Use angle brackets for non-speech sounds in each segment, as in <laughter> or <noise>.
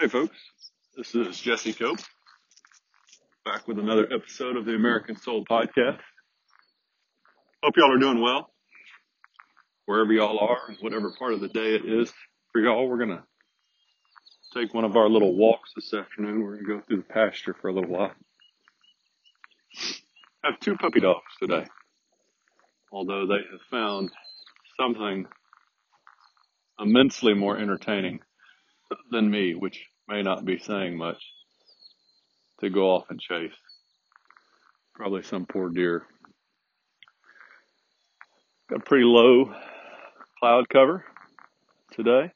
Hey folks, this is Jesse Cope back with another episode of the American Soul Podcast. Hope y'all are doing well. Wherever y'all are, whatever part of the day it is for y'all, we're gonna take one of our little walks this afternoon. We're gonna go through the pasture for a little while. I have two puppy dogs today, although they have found something immensely more entertaining than me, which may not be saying much, to go off and chase. Probably some poor deer. Got a pretty low cloud cover today.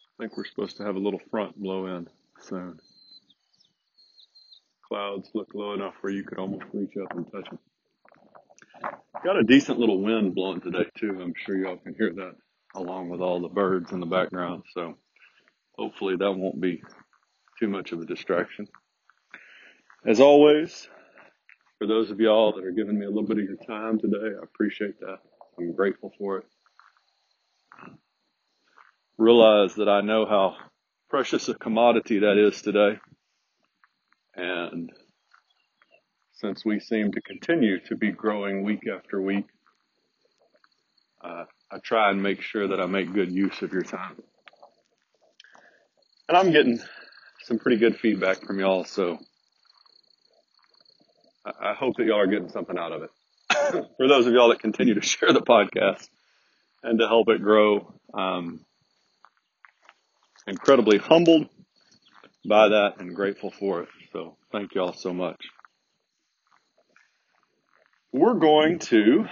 I think we're supposed to have a little front blow in soon. Clouds look low enough where you could almost reach up and touch them. Got a decent little wind blowing today too. I'm sure y'all can hear that along with all the birds in the background. So hopefully that won't be too much of a distraction. As always, for those of y'all that are giving me a little bit of your time today, I appreciate that. I'm grateful for it. Realize that I know how precious a commodity that is today. And since we seem to continue to be growing week after week, uh, I try and make sure that I make good use of your time. And I'm getting some pretty good feedback from y'all, so I hope that y'all are getting something out of it. <coughs> For those of y'all that continue to share the podcast and to help it grow, um, incredibly humbled by that and grateful for it. So thank y'all so much. We're going to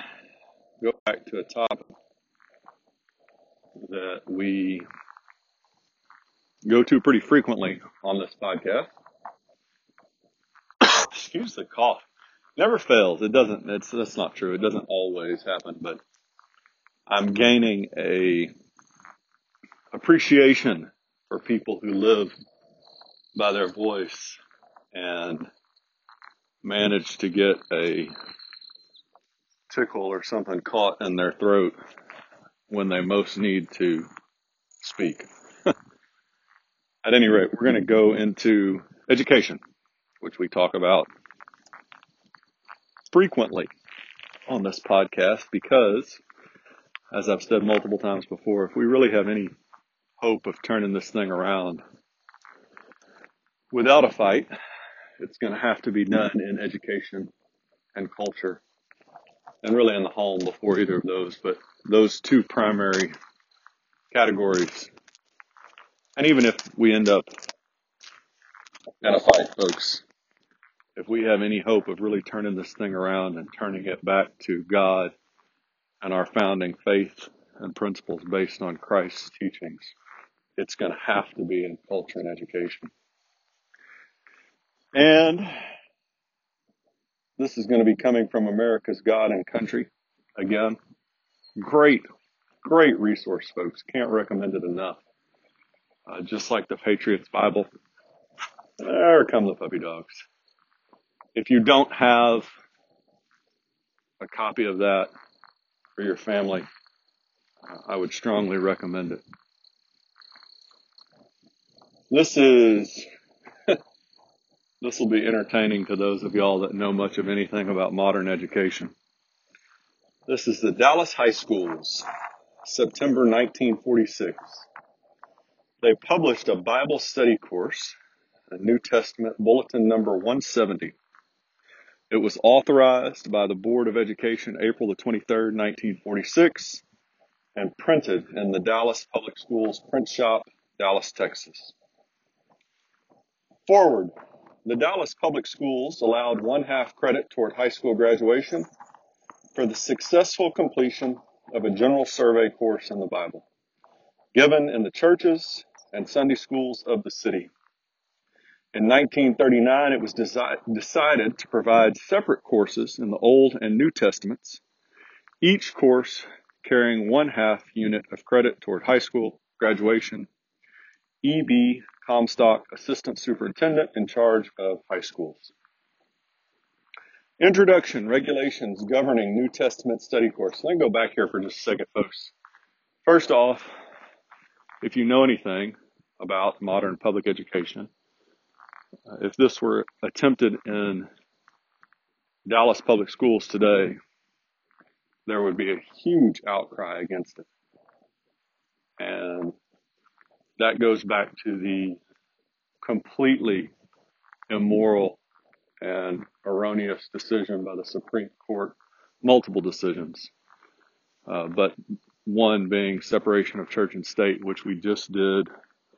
go back to a topic that we go to pretty frequently on this podcast. <coughs> Excuse the cough. Never fails. It doesn't, it's, that's not true. It doesn't always happen, but I'm gaining a appreciation for people who live by their voice and manage to get a tickle or something caught in their throat when they most need to speak. <laughs> At any rate, we're going to go into education, which we talk about frequently on this podcast because, as I've said multiple times before, if we really have any hope of turning this thing around without a fight, it's going to have to be done in education and culture and really in the home before either of those. But those two primary categories. And even if we end up in a fight, folks, if we have any hope of really turning this thing around and turning it back to God and our founding faith and principles based on Christ's teachings, it's going to have to be in culture and education. And this is going to be coming from America's God and country again. Great, great resource, folks. Can't recommend it enough. Uh, just like the Patriots Bible. There come the puppy dogs. If you don't have a copy of that for your family, uh, I would strongly recommend it. This is, <laughs> this will be entertaining to those of y'all that know much of anything about modern education. This is the Dallas High Schools, September 1946. They published a Bible study course, a New Testament bulletin number 170. It was authorized by the Board of Education April the 23rd, 1946, and printed in the Dallas Public Schools print shop, Dallas, Texas. Forward. The Dallas Public Schools allowed one half credit toward high school graduation for the successful completion of a general survey course in the Bible, given in the churches and Sunday schools of the city. In 1939, it was desi- decided to provide separate courses in the Old and New Testaments, each course carrying one half unit of credit toward high school graduation. E.B. Comstock, Assistant Superintendent in charge of high schools. Introduction, regulations governing New Testament study course. Let me go back here for just a second, folks. First off, if you know anything about modern public education, if this were attempted in Dallas public schools today, there would be a huge outcry against it. And that goes back to the completely immoral and erroneous decision by the Supreme Court, multiple decisions, uh, but one being separation of church and state, which we just did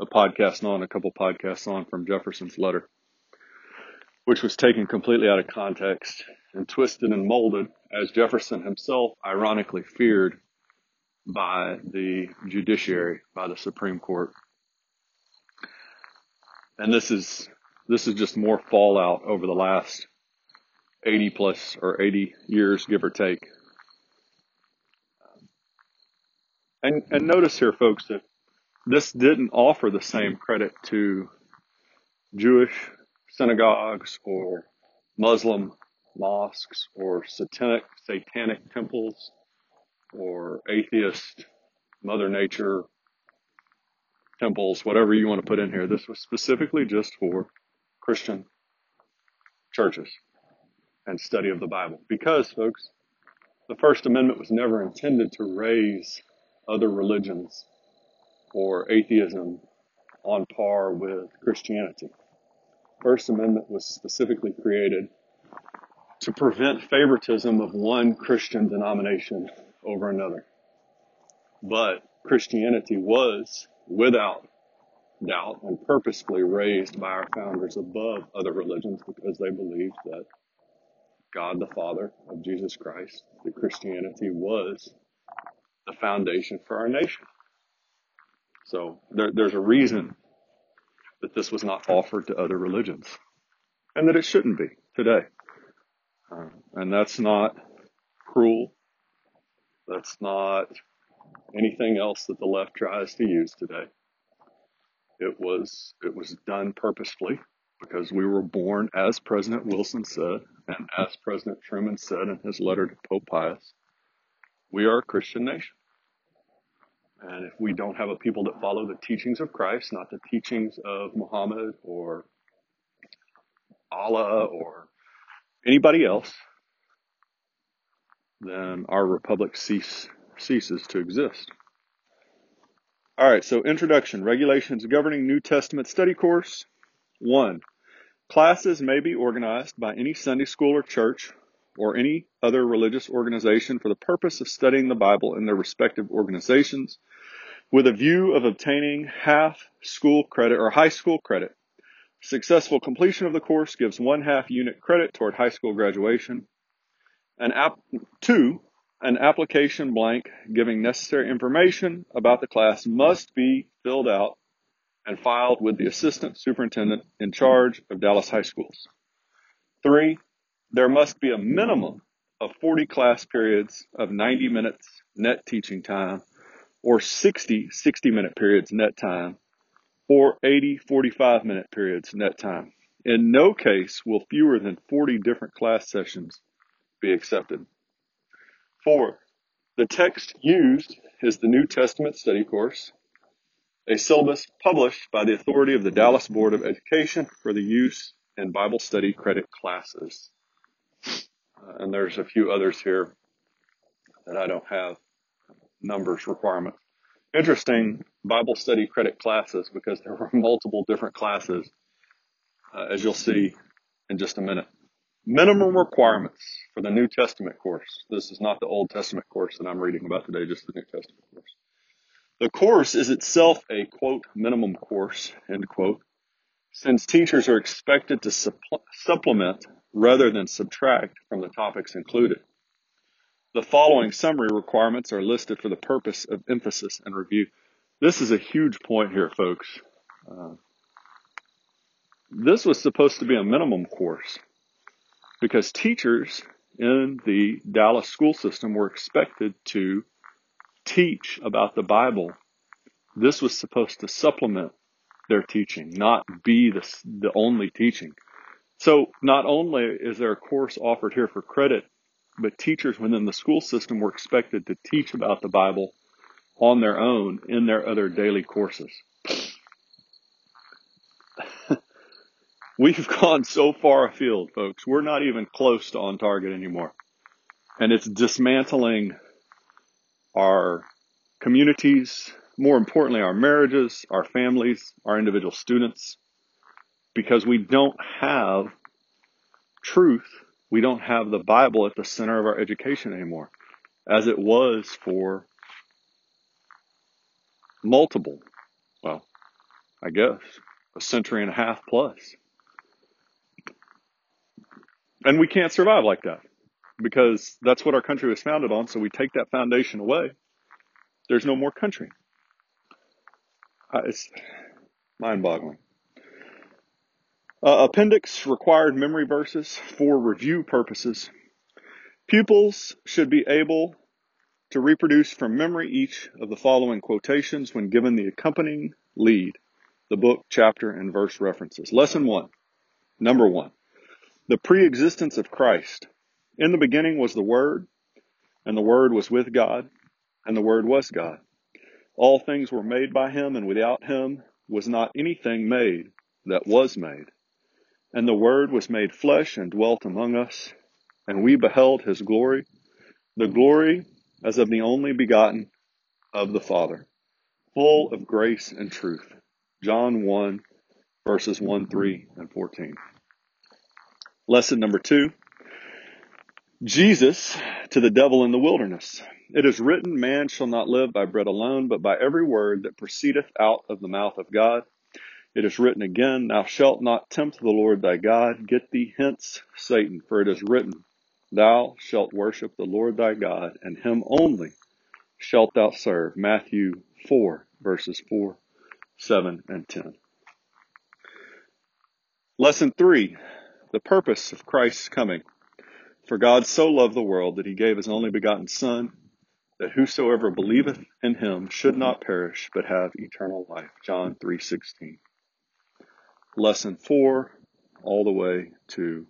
a podcast on, a couple podcasts on from Jefferson's letter, which was taken completely out of context and twisted and molded as Jefferson himself ironically feared by the judiciary, by the Supreme Court. And this is, this is just more fallout over the last 80 plus or 80 years, give or take. And, and notice here, folks, that this didn't offer the same credit to Jewish synagogues or Muslim mosques or satanic, satanic temples or atheist Mother Nature temples, whatever you want to put in here. This was specifically just for Christian churches and study of the Bible. Because, folks, the First Amendment was never intended to raise other religions or atheism on par with Christianity. First Amendment was specifically created to prevent favoritism of one Christian denomination over another. But Christianity was, without doubt and purposefully raised by our founders above other religions because they believed that God the Father of Jesus Christ, that Christianity was the foundation for our nation. So there, there's a reason that this was not offered to other religions and that it shouldn't be today. Uh, and that's not cruel. That's not anything else that the left tries to use today. It was, it was done purposefully because we were born, as President Wilson said, and as President Truman said in his letter to Pope Pius, we are a Christian nation. And if we don't have a people that follow the teachings of Christ, not the teachings of Muhammad or Allah or anybody else, then our republic cease, ceases to exist. All right, so introduction, regulations governing New Testament study course. One, classes may be organized by any Sunday school or church or any other religious organization for the purpose of studying the Bible in their respective organizations with a view of obtaining half school credit or high school credit. Successful completion of the course gives one half unit credit toward high school graduation. And app, two, an application blank giving necessary information about the class must be filled out and filed with the assistant superintendent in charge of Dallas high schools. Three, there must be a minimum of 40 class periods of 90 minutes net teaching time or 60 60 minute periods net time or 80 45 minute periods net time. In no case will fewer than 40 different class sessions be accepted. Four, the text used is the New Testament study course, a syllabus published by the authority of the Dallas Board of Education for the use in Bible study credit classes. Uh, and there's a few others here that I don't have numbers requirement. Interesting Bible study credit classes because there were <laughs> multiple different classes, uh, as you'll see in just a minute. Minimum requirements for the New Testament course. This is not the Old Testament course that I'm reading about today, just the New Testament course. The course is itself a quote minimum course end quote, since teachers are expected to supplement rather than subtract from the topics included. The following summary requirements are listed for the purpose of emphasis and review. This is a huge point here, folks. Uh, this was supposed to be a minimum course because teachers in the Dallas school system were expected to teach about the Bible. This was supposed to supplement their teaching, not be the, the only teaching. So not only is there a course offered here for credit but teachers within the school system were expected to teach about the Bible on their own in their other daily courses. We've <laughs> gone so far afield, folks. We're not even close to on target anymore. And it's dismantling our communities, more importantly, our marriages, our families, our individual students, because we don't have truth. We don't have the Bible at the center of our education anymore, as it was for multiple, well, I guess, a century and a half plus. And we can't survive like that because that's what our country was founded on. So we take that foundation away. There's no more country. It's mind boggling. Uh, appendix required memory verses for review purposes. Pupils should be able to reproduce from memory each of the following quotations when given the accompanying lead, the book, chapter, and verse references. Lesson one. Number one. The pre-existence of Christ. In the beginning was the Word, and the Word was with God, and the Word was God. All things were made by him, and without him was not anything made that was made. And the Word was made flesh and dwelt among us, and we beheld his glory, the glory as of the only begotten of the Father, full of grace and truth. John 1, verses 1, 3, and 14. Lesson number two Jesus to the devil in the wilderness. It is written, Man shall not live by bread alone, but by every word that proceedeth out of the mouth of God. It is written again, Thou shalt not tempt the Lord thy God. Get thee hence, Satan, for it is written, Thou shalt worship the Lord thy God, and him only shalt thou serve. Matthew 4, verses 4, 7, and 10. Lesson 3 The purpose of Christ's coming. For God so loved the world that he gave his only begotten Son, that whosoever believeth in him should not perish, but have eternal life. John 3:16. Lesson 4 all the way to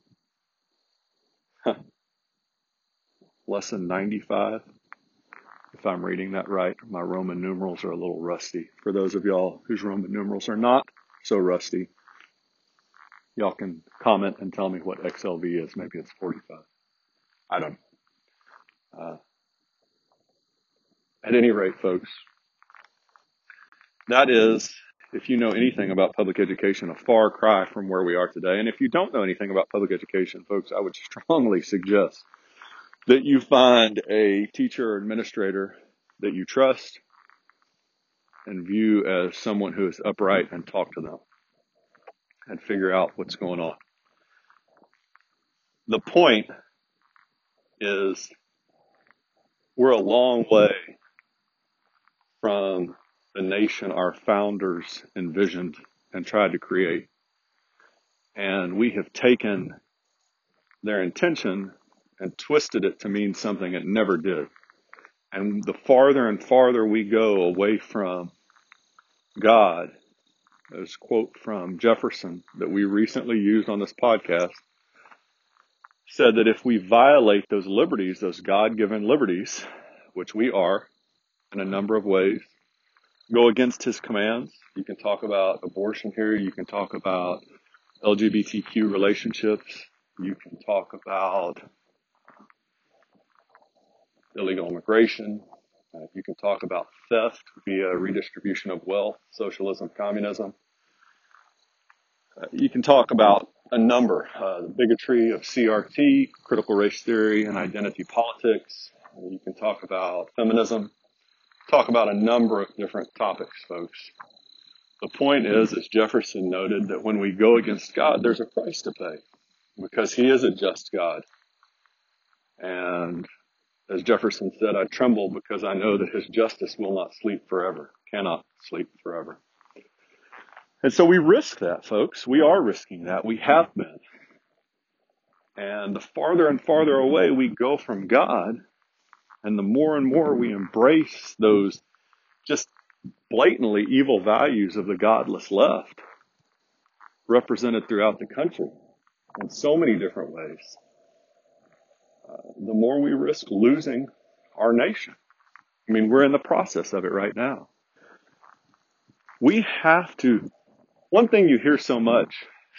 huh, lesson 95. If I'm reading that right, my Roman numerals are a little rusty. For those of y'all whose Roman numerals are not so rusty, y'all can comment and tell me what XLV is. Maybe it's 45. I don't know. Uh, at any rate, folks, that is, if you know anything about public education, a far cry from where we are today. And if you don't know anything about public education, folks, I would <laughs> strongly suggest that you find a teacher or administrator that you trust and view as someone who is upright and talk to them and figure out what's going on. The point is we're a long way from the nation our founders envisioned and tried to create. And we have taken their intention and twisted it to mean something it never did. And the farther and farther we go away from God, as quote from Jefferson that we recently used on this podcast, said that if we violate those liberties, those God-given liberties, which we are in a number of ways, go against his commands. You can talk about abortion here. You can talk about LGBTQ relationships. You can talk about illegal immigration. Uh, you can talk about theft via redistribution of wealth, socialism, communism. Uh, you can talk about a number, uh, the bigotry of CRT, critical race theory, and identity politics. You can talk about feminism, talk about a number of different topics, folks. The point is, as Jefferson noted, that when we go against God, there's a price to pay because he is a just God. And as Jefferson said, I tremble because I know that his justice will not sleep forever, cannot sleep forever. And so we risk that, folks. We are risking that. We have been. And the farther and farther away we go from God, and the more and more we embrace those just blatantly evil values of the godless left, represented throughout the country in so many different ways, the more we risk losing our nation I mean, we're in the process of it right now. We have to, one thing you hear so much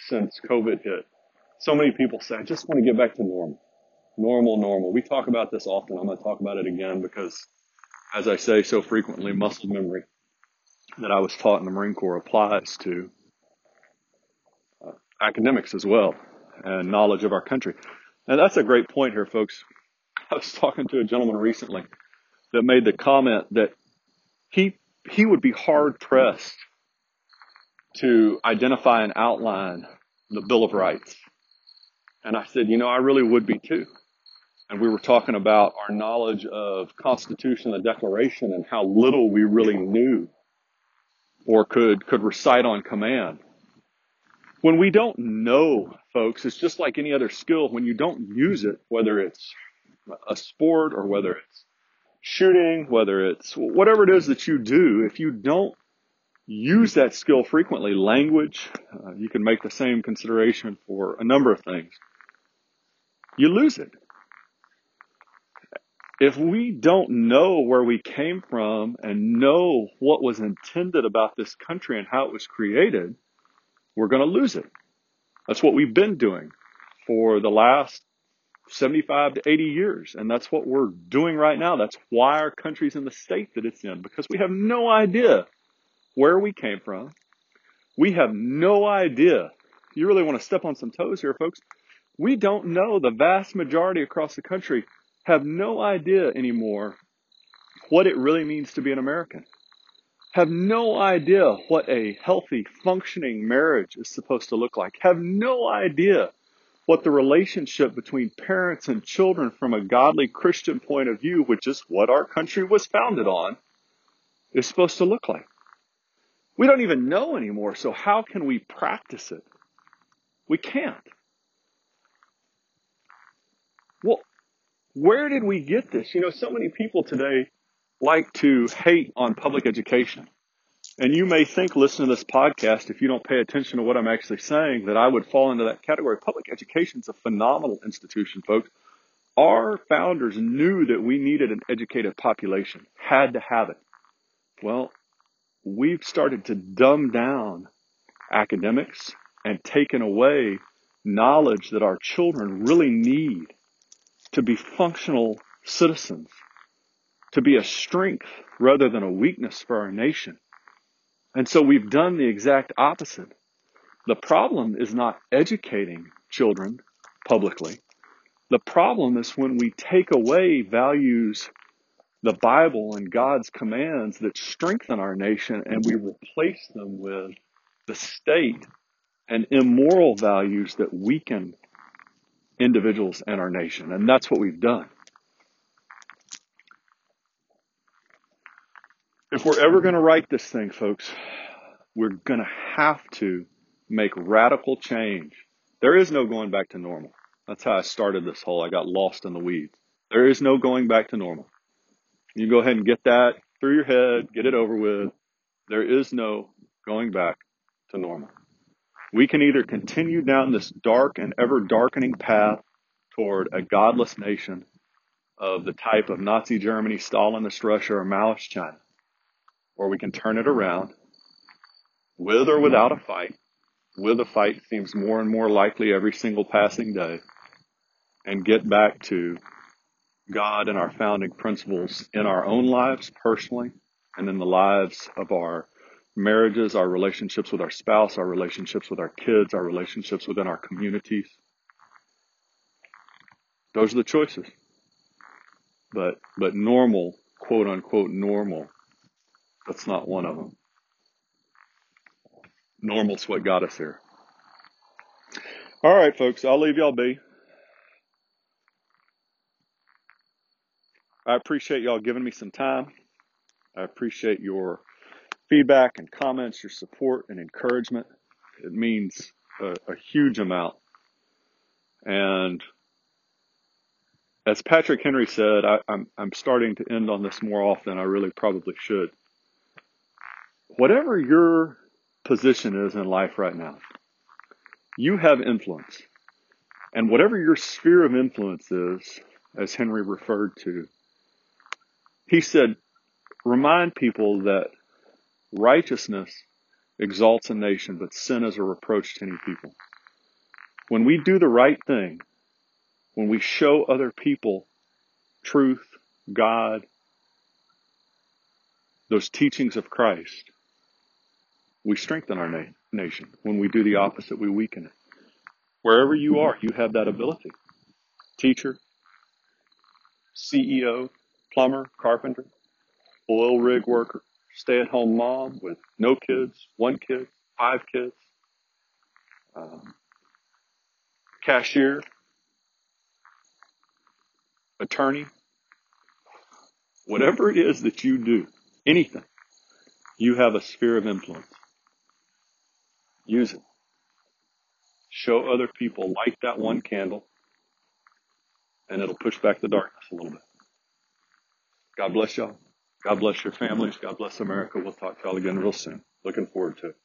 since COVID hit, so many people say, I just want to get back to normal. Normal, normal. We talk about this often. I'm going to talk about it again because, as I say so frequently, muscle memory that I was taught in the Marine Corps applies to uh, academics as well and knowledge of our country. And that's a great point here, folks. I was talking to a gentleman recently that made the comment that he he would be hard pressed to identify and outline the Bill of Rights. And I said, you know, I really would be too. And we were talking about our knowledge of Constitution and the Declaration and how little we really knew or could could recite on command. When we don't know, folks, it's just like any other skill. When you don't use it, whether it's a sport or whether it's shooting, whether it's whatever it is that you do, if you don't use that skill frequently, language, uh, you can make the same consideration for a number of things. You lose it. If we don't know where we came from and know what was intended about this country and how it was created, we're going to lose it. That's what we've been doing for the last 75 to 80 years. And that's what we're doing right now. That's why our country's in the state that it's in, because we have no idea where we came from. We have no idea. You really want to step on some toes here, folks. We don't know. The vast majority across the country have no idea anymore what it really means to be an American. Have no idea what a healthy, functioning marriage is supposed to look like. Have no idea what the relationship between parents and children from a godly Christian point of view, which is what our country was founded on, is supposed to look like. We don't even know anymore, so how can we practice it? We can't. Well, where did we get this? You know, so many people today like to hate on public education. And you may think, listen to this podcast, if you don't pay attention to what I'm actually saying, that I would fall into that category. Public education is a phenomenal institution, folks. Our founders knew that we needed an educated population, had to have it. Well, we've started to dumb down academics and taken away knowledge that our children really need to be functional citizens, to be a strength rather than a weakness for our nation. And so we've done the exact opposite. The problem is not educating children publicly. The problem is when we take away values, the Bible and God's commands that strengthen our nation and we replace them with the state and immoral values that weaken individuals and our nation. And that's what we've done. If we're ever going to right this thing, folks, we're going to have to make radical change. There is no going back to normal. That's how I started this whole, I got lost in the weeds. There is no going back to normal. You go ahead and get that through your head, get it over with. There is no going back to normal. We can either continue down this dark and ever darkening path toward a godless nation of the type of Nazi Germany, Stalinist Russia, or Maoist China, or we can turn it around with or without a fight. With a fight seems more and more likely every single passing day and get back to God and our founding principles in our own lives personally and in the lives of our marriages, our relationships with our spouse, our relationships with our kids, our relationships within our communities. Those are the choices. But, but normal, quote unquote normal, that's not one of them. Normal's what got us here. All right, folks, I'll leave y'all be. I appreciate y'all giving me some time. I appreciate your feedback and comments, your support and encouragement. It means a, a huge amount. And as Patrick Henry said, I, I'm, I'm starting to end on this more often. I really probably should. Whatever your position is in life right now, you have influence. And whatever your sphere of influence is, as Henry referred to, he said, remind people that righteousness exalts a nation, but sin is a reproach to any people. When we do the right thing, when we show other people truth, God, those teachings of Christ, we strengthen our na- nation. When we do the opposite, we weaken it. Wherever you are, you have that ability. Teacher, CEO, plumber, carpenter, oil rig worker, stay at home mom with no kids, one kid, five kids, um, cashier, attorney, whatever it is that you do, anything, you have a sphere of influence. Use it. Show other people, light that one candle, and it'll push back the darkness a little bit. God bless y'all. God bless your families. God bless America. We'll talk to y'all again real soon. Looking forward to it.